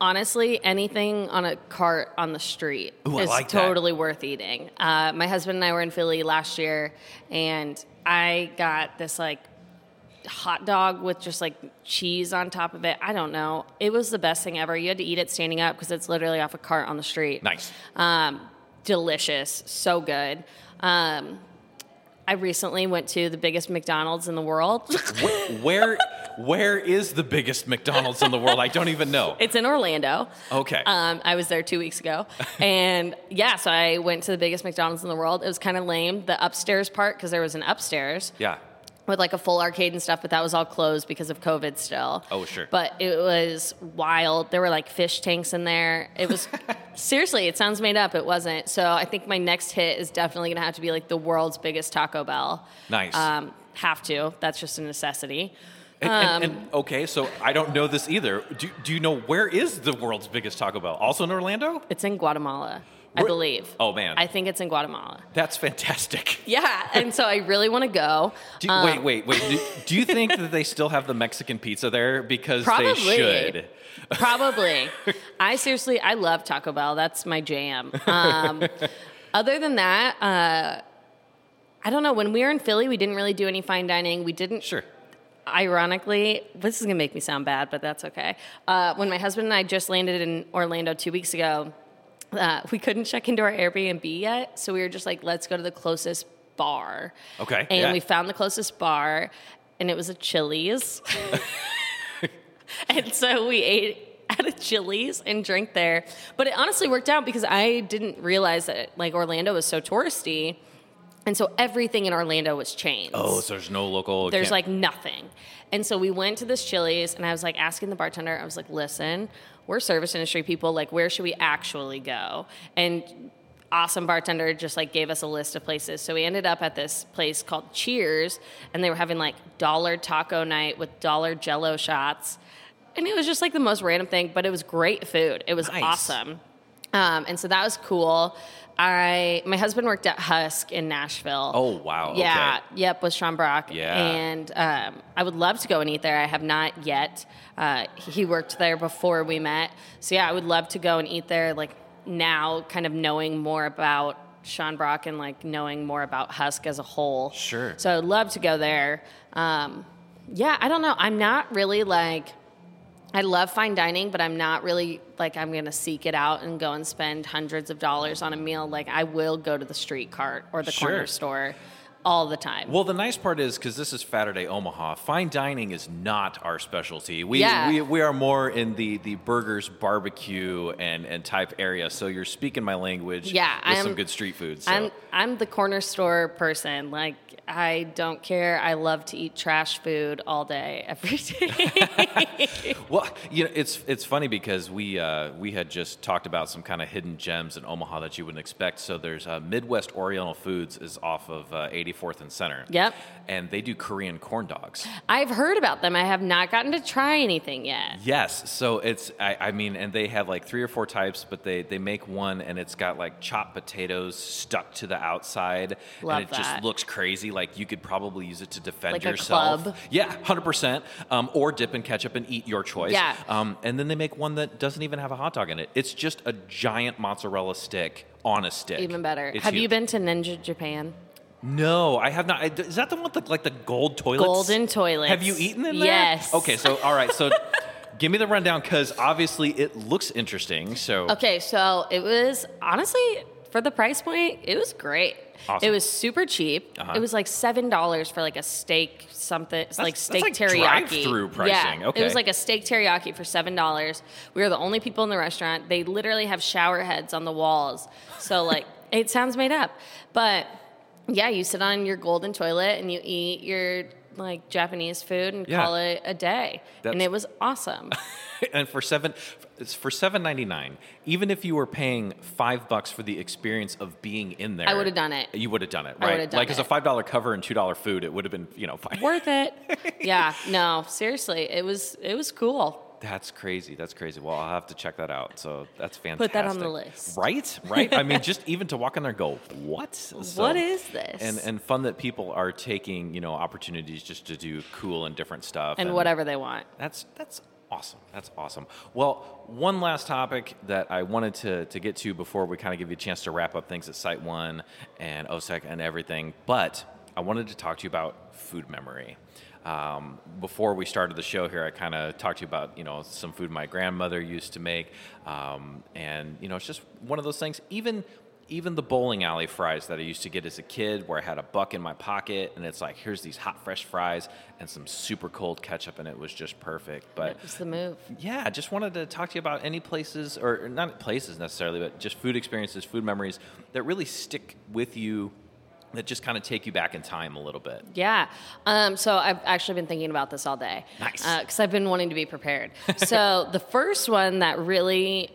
honestly, anything on a cart on the street Ooh, is like that. totally worth eating. Uh, my husband and I were in Philly last year, and I got this like hot dog with just like cheese on top of it. I don't know. It was the best thing ever. You had to eat it standing up because it's literally off a cart on the street. Nice. Um, delicious, so good. Um, I recently went to the biggest McDonald's in the world. where where is the biggest McDonald's in the world? I don't even know. it's in Orlando. Okay. Um, I was there two weeks ago, and yeah, so I went to the biggest McDonald's in the world. It was kind of lame, the upstairs part, because there was an upstairs. yeah. With like a full arcade and stuff, but that was all closed because of COVID still. Oh, sure. But it was wild. There were like fish tanks in there. It was seriously, it sounds made up. It wasn't. So I think my next hit is definitely gonna have to be like the world's biggest Taco Bell. Nice. Um, have to. That's just a necessity. And, and- Um, and- okay, so I don't know this either. Do, do you know where is the world's biggest Taco Bell? Also in Orlando? It's in Guatemala, I Where- believe. Oh, man. I think it's in Guatemala. That's fantastic. Yeah, and so I really want to go. Do Um, wait, wait, wait. Do, do you think that they still have the Mexican pizza there? Because Probably. they should. Probably. I seriously, I love Taco Bell. That's my jam. Um, other than that, uh, I don't know. When we were in Philly, we didn't really do any fine dining. We didn't. Sure. Ironically, this is gonna make me sound bad, but that's okay. Uh, when my husband and I just landed in Orlando two weeks ago, uh, we couldn't check into our Airbnb yet, so we were just like, let's go to the closest bar. Okay, And yeah. we found the closest bar, and it was a Chili's. and so we ate at a Chili's and drank there. But it honestly worked out because I didn't realize that like Orlando was so touristy. And so everything in Orlando was chains. Oh, so there's no local. There's can't- like nothing. And so we went to this Chili's and I was like asking the bartender, I was like, listen, we're service industry people. Like, where should we actually go? And awesome bartender just like gave us a list of places. So we ended up at this place called Cheers and they were having like dollar taco night with dollar jello shots. And it was just like the most random thing, but it was great food. It was Nice. awesome. Um, and so that was cool. I my husband worked at Husk in Nashville. Oh, wow. Yeah, Okay. yep, with Sean Brock. Yeah. And um, I would love to go and eat there. I have not yet. Uh, he worked there before we met. So yeah, I would love to go and eat there like now, kind of knowing more about Sean Brock and like knowing more about Husk as a whole. Sure. So I'd love to go there. Um, yeah, I don't know. I'm not really like I love fine dining, but I'm not really like I'm gonna seek it out and go and spend hundreds of dollars on a meal. Like I will go to the street cart or the Sure. corner store all the time. Well, the nice part is because this is Saturday Omaha, fine dining is not our specialty. We, Yeah. we, we are more in the, the burgers, barbecue, and, and type area. So you're speaking my language Yeah, with I'm- some good street food. So. I'm I'm the corner store person. Like I don't care. I love to eat trash food all day, every day. Well, you know, it's it's funny because we uh, we had just talked about some kind of hidden gems in Omaha that you wouldn't expect. So there's uh, Midwest Oriental Foods is off of uh, 84th and Center. Yep. And they do Korean corn dogs. I've heard about them. I have not gotten to try anything yet. Yes, so it's I, I mean, and they have like three or four types, but they they make one and it's got like chopped potatoes stuck to the outside, Love and it just looks crazy. Like you could probably use it to defend Like a yourself. club? Yeah, hundred percent. Um, or dip in ketchup and eat your choice. Yeah. Um, and then they make one that doesn't even have a hot dog in it. It's just a giant mozzarella stick on a stick. Even better. It's have you been to Ninja Japan? No, I have not. I- Is that the one with the, like the gold toilets? Golden toilets. Have you eaten in there? Yes. Okay, so all right, so give me the rundown because obviously it looks interesting. So Okay, so it was honestly for the price point, it was great. Awesome. It was super cheap. Uh-huh. It was like seven dollars for like a steak something like that's steak like teriyaki. drive-through pricing. Yeah, Okay. it was like a steak teriyaki for seven dollars. We were the only people in the restaurant. They literally have shower heads on the walls. So like it sounds made up, but yeah, you sit on your golden toilet and you eat your like Japanese food and Yeah. call it a day, and it was awesome. and for seven, it's for seven ninety nine. Even if you were paying five bucks for the experience of being in there, I would've done it. You would have done it, right? done like as a five dollar cover and two dollar food, it would have been you know fine. Worth it. Yeah, no, seriously, it was it was cool. That's crazy. That's crazy. Well, I'll have to check that out. So that's fantastic. Put that on the list. Right? Right? I mean, just even to walk in there and go, what? So- what is this? And and fun that people are taking, you know, opportunities just to do cool and different stuff. and whatever they want. That's that's awesome. That's awesome. Well, one last topic that I wanted to, to get to before we kind of give you a chance to wrap up things at Site One and OSIC and everything, but I wanted to talk to you about food memory. Um, before we started the show here, I kind of talked to you about you know some food my grandmother used to make, um, and you know it's just one of those things. Even even the bowling alley fries that I used to get as a kid, where I had a buck in my pocket, and it's like here's these hot fresh fries and some super cold ketchup, and it was just perfect. But It was the move. yeah, I just wanted to talk to you about any places, or not places necessarily, but just food experiences, food memories that really stick with you that just kind of take you back in time a little bit. Yeah. Um, so I've actually been thinking about this all day. Nice. Because I've been wanting to be prepared. so the first one that really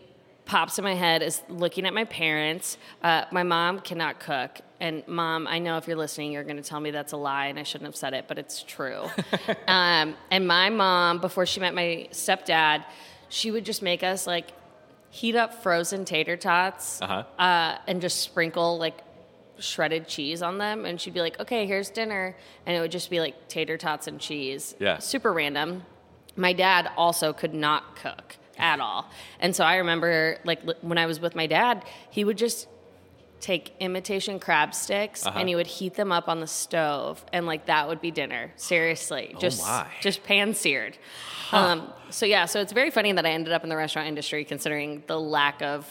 pops in my head is looking at my parents. Uh, my mom cannot cook. And mom, I know if you're listening, you're going to tell me that's a lie and I shouldn't have said it, but it's true. um, and my mom, before she met my stepdad, she would just make us like heat up frozen tater tots Uh-huh. uh, and just sprinkle like shredded cheese on them. And she'd be like, okay, here's dinner. And it would just be like tater tots and cheese. Yeah. Super random. My dad also could not cook at all. And so I remember like when I was with my dad, he would just take imitation crab sticks Uh-huh. and he would heat them up on the stove and like that would be dinner. Seriously. Just Oh just pan seared. Um, so yeah so it's very funny that i ended up in the restaurant industry considering the lack of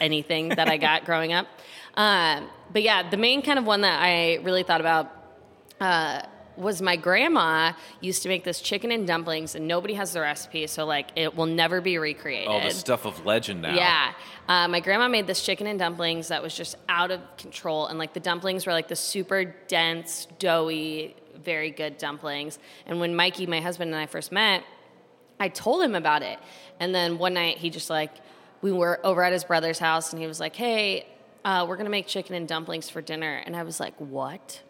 anything that i got growing up. Um, but yeah the main kind of one that i really thought about uh, was my grandma used to make this chicken and dumplings and nobody has the recipe so like it will never be recreated All the stuff of legend now. yeah. Uh, my grandma made this chicken and dumplings that was just out of control. And like the dumplings were like the super dense, doughy, very good dumplings. And when Mikey, my husband, and I first met, I told him about it. And then one night he just like, we were over at his brother's house and he was like, hey, uh, we're to make chicken and dumplings for dinner. And I was like, what?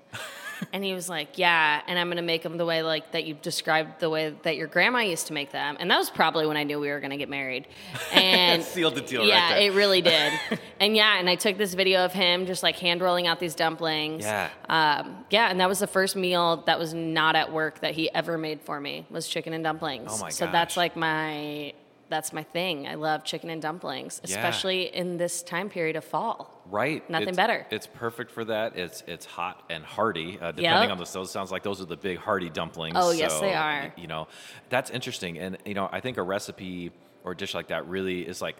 And he was like, "Yeah, and I'm gonna make them the way like that you described the way that your grandma used to make them." And that was probably when I knew we were gonna get married. And Sealed the deal right Yeah, there. it really did. and yeah, and I took this video of him just like hand rolling out these dumplings. Yeah. um, yeah, and that was the first meal that was not at work that he ever made for me was chicken and dumplings. Oh my So gosh. that's like my that's my thing. I love chicken and dumplings, Yeah. especially in this time period of fall. Right. Nothing It's- better. It's perfect for that. It's it's hot and hearty. Uh, depending Yep. on the those sounds like those are the big hearty dumplings. Oh, yes, So, they are. You know, that's interesting. And you know, I think a recipe or a dish like that really is like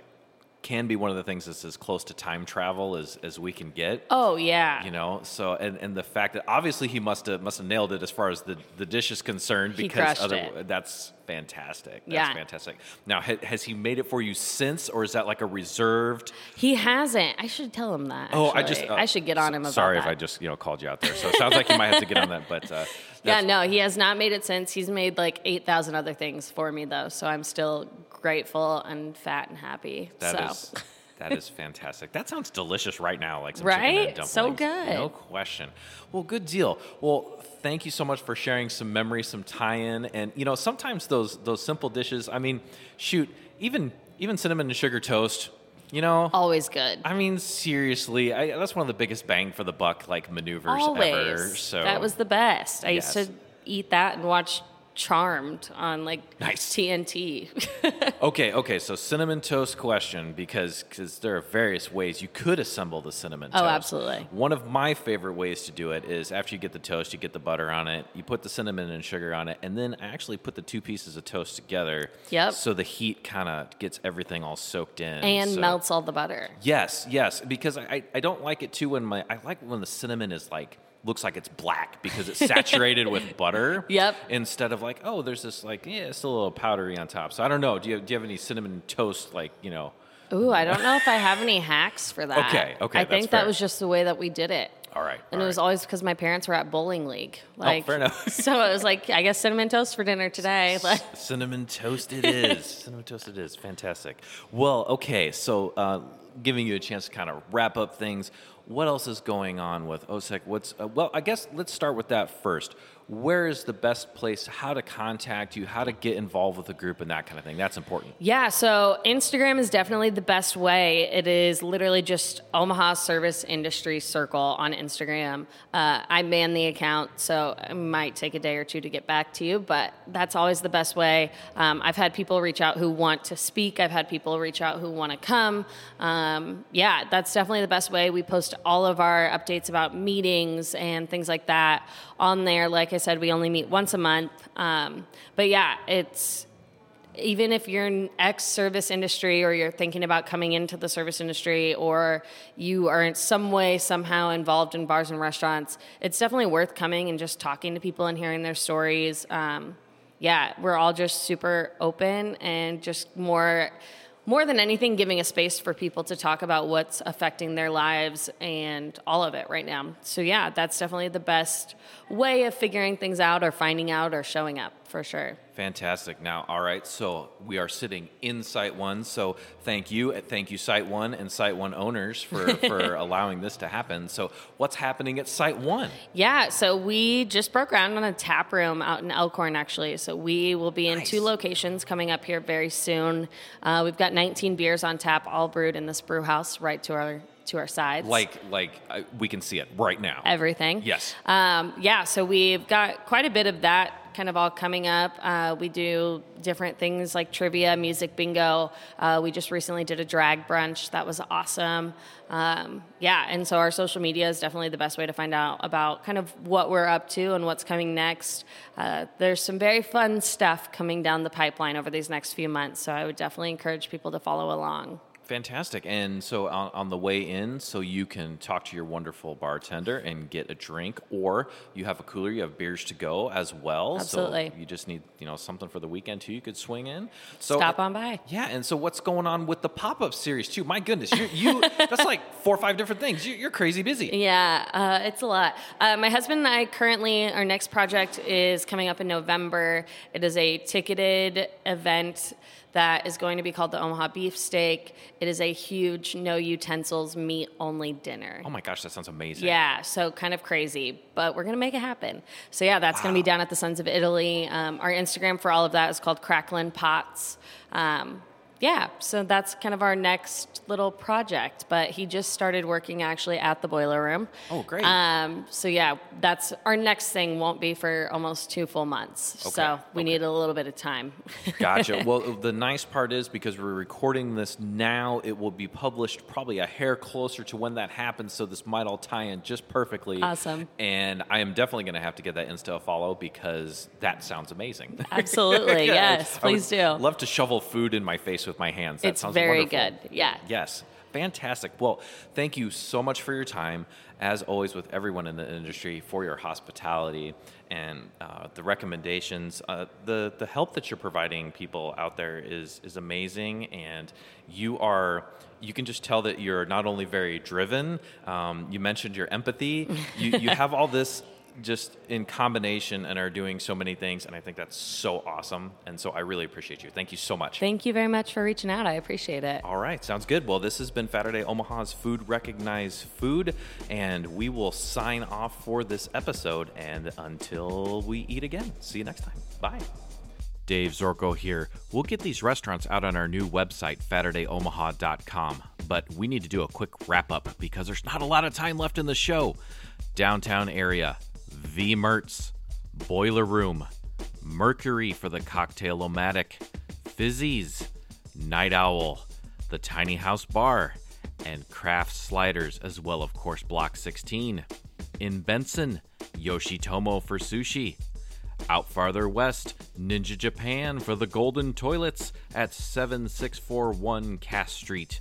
can be one of the things that's as close to time travel as as we can get. Oh yeah. You know, so and, and the fact that obviously he must have must have nailed it as far as the, the dish is concerned because crushed it. that's fantastic. That's Yeah. fantastic. Now, ha, has he made it for you since, or is that like a reserved? He hasn't. I should tell him that. Oh, I just uh, I should get on him about Sorry that. if I just you know called you out there. So it sounds like you might have to get on that. But uh, Yeah, no, he has not made it since. He's made like eight thousand other things for me though, so I'm still grateful and fat and happy. that so. is- that is fantastic. That sounds delicious right now, like some chicken and Right? So good. No question. Well, good deal. Well, thank you so much for sharing some memories, some tie-in, and you know sometimes those those simple dishes. I mean, shoot, even even cinnamon and sugar toast. You know, always good. I mean, seriously, I, that's one of the biggest bang for the buck like maneuvers always. ever. So that was the best. I Yes. used to eat that and watch Charmed on like Nice. TNT. Okay, okay. So cinnamon toast question because because there are various ways you could assemble the cinnamon toast. Oh, toast. absolutely. One of my favorite ways to do it is after you get the toast, you get the butter on it, you put the cinnamon and sugar on it, and then I actually put the two pieces of toast together. Yep. So the heat kind of gets everything all soaked in and so- melts all the butter. Yes, yes. Because I- I don't like it too when my I like when the cinnamon is like looks like it's black because it's saturated with butter. Yep. Instead of like, oh, there's this like, yeah, it's a little powdery on top. So I don't know. Do you do you have any cinnamon toast like you know? Ooh, I don't know if I have any hacks for that. Okay, okay, I think fair. that was just the way that we did it. All right. And all it was right. always because my parents were at bowling league. Like, fair enough. so it was like, I guess cinnamon toast for dinner today. Like, Cinnamon toast it is. Cinnamon toast it is. Fantastic. Well, okay. So, uh, giving you a chance to kind of wrap up things. What else is going on with OSIC? What's uh, well? I guess let's start with that first. Where is the best place? How to contact you? How to get involved with the group and that kind of thing? That's important. Yeah, so Instagram is definitely the best way. It is literally just Omaha Service Industry Circle on Instagram. Uh, I man the account, so it might take a day or two to get back to you, but that's always the best way. Um, I've had people reach out who want to speak, I've had people reach out who want to come. Um, yeah, that's definitely the best way. We post all of our updates about meetings and things like that on there. Like I said, we only meet once a month. Um, but yeah, it's even if you're in ex service industry or you're thinking about coming into the service industry or you are in some way somehow involved in bars and restaurants it's definitely worth coming and just talking to people and hearing their stories um, yeah we're all just super open and just more more than anything, giving a space for people to talk about what's affecting their lives and all of it right now. So, yeah, that's definitely the best way of figuring things out or finding out or showing up for sure. Fantastic. Now, all right, so we are sitting in Site One. So thank you, thank you, Site One and Site One owners for, for allowing this to happen. So, what's happening at Site One? Yeah, so we just broke ground on a tap room out in Elkhorn, actually. So we will be in Nice. two locations coming up here very soon. Uh, we've got 19 beers on tap, all brewed in this brew house right to our to our sides. Like, like uh, we can see it right now. everything. Yes. Um, yeah, so we've got quite a bit of that kind of all coming up. Uh, we do different things like trivia, music bingo. Uh, we just recently did a drag brunch. That was awesome. Um, yeah, and so our social media is definitely the best way to find out about kind of what we're up to and what's coming next. Uh, there's some very fun stuff coming down the pipeline over these next few months, so I would definitely encourage people to follow along. Fantastic. And so on, on the way in, so you can talk to your wonderful bartender and get a drink, or you have a cooler, you have beers to go as well. Absolutely. So you just need, you know, something for the weekend too. You could swing in. So Stop on by. Yeah, and so what's going on with the pop-up series too? My goodness, you, you that's like four or five different things. You, you're crazy busy. Yeah, uh, it's a lot. Uh, my husband and I currently, our next project is coming up in November. It is a ticketed event that is going to be called the Omaha Beef Steak. It is a huge, no utensils, meat only dinner. Oh my gosh, that sounds amazing. Yeah, so kind of crazy, but we're gonna make it happen. So yeah, that's gonna be down at the Sons of Italy. Um, our Instagram for all of that is called Cracklin Pots. Um, yeah, so that's kind of our next little project. But he just started working actually at the boiler room. Oh, great. Um, so yeah, that's our next thing. Won't be for almost two full months. Okay, So we okay. need a little bit of time. Gotcha. well, the nice part is because we're recording this now, it will be published probably a hair closer to when that happens. So this might all tie in just perfectly. Awesome. And I am definitely going to have to get that Insta follow because that sounds amazing. Absolutely, yes, I would please do. Love to shovel food in my face with my hands. That It's sounds very wonderful. good. Yeah. Yes. Fantastic. Well, thank you so much for your time, as always, with everyone in the industry, for your hospitality and uh, the recommendations. Uh, the the help that you're providing people out there is is amazing, and you are. You can just tell that you're not only very driven. Um, you mentioned your empathy. You you have all this just in combination and are doing so many things, and I think that's so awesome. And so I really appreciate you. Thank you so much. Thank you very much for reaching out. I appreciate it. All right, sounds good. Well, this has been Saturday Omaha's Food Recognize Food, and we will sign off for this episode. And until we eat again, see you next time. Bye. Dave Zorko here. We'll get these restaurants out on our new website, SaturdayOmaha.com, but we need to do a quick wrap up because there's not a lot of time left in the show. Downtown area, V Mertz, Boiler Room, Mercury for the Cocktail Omatic, Fizzies, Night Owl, the Tiny House Bar, and Craft Sliders, as well, of course, Block 16. In Benson, Yoshitomo for sushi. Out farther west, Ninja Japan for the Golden Toilets at 7641 Cass Street.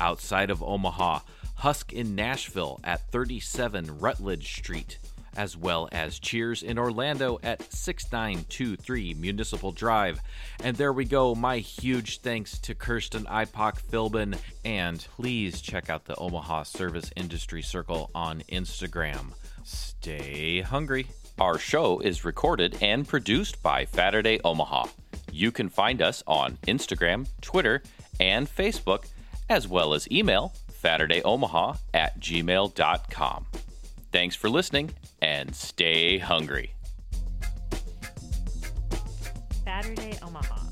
Outside of Omaha, Husk in Nashville at 37 Rutledge Street, as well as Cheers in Orlando at 6923 Municipal Drive. And there we go, my huge thanks to Kirsten Ipock Philbin, and please check out the Omaha Service Industry Circle on Instagram. Stay hungry. Our show is recorded and produced by Saturday Omaha. You can find us on Instagram, Twitter, and Facebook, as well as email SaturdayOmaha at gmail.com. Thanks for listening and stay hungry. Saturday, Omaha.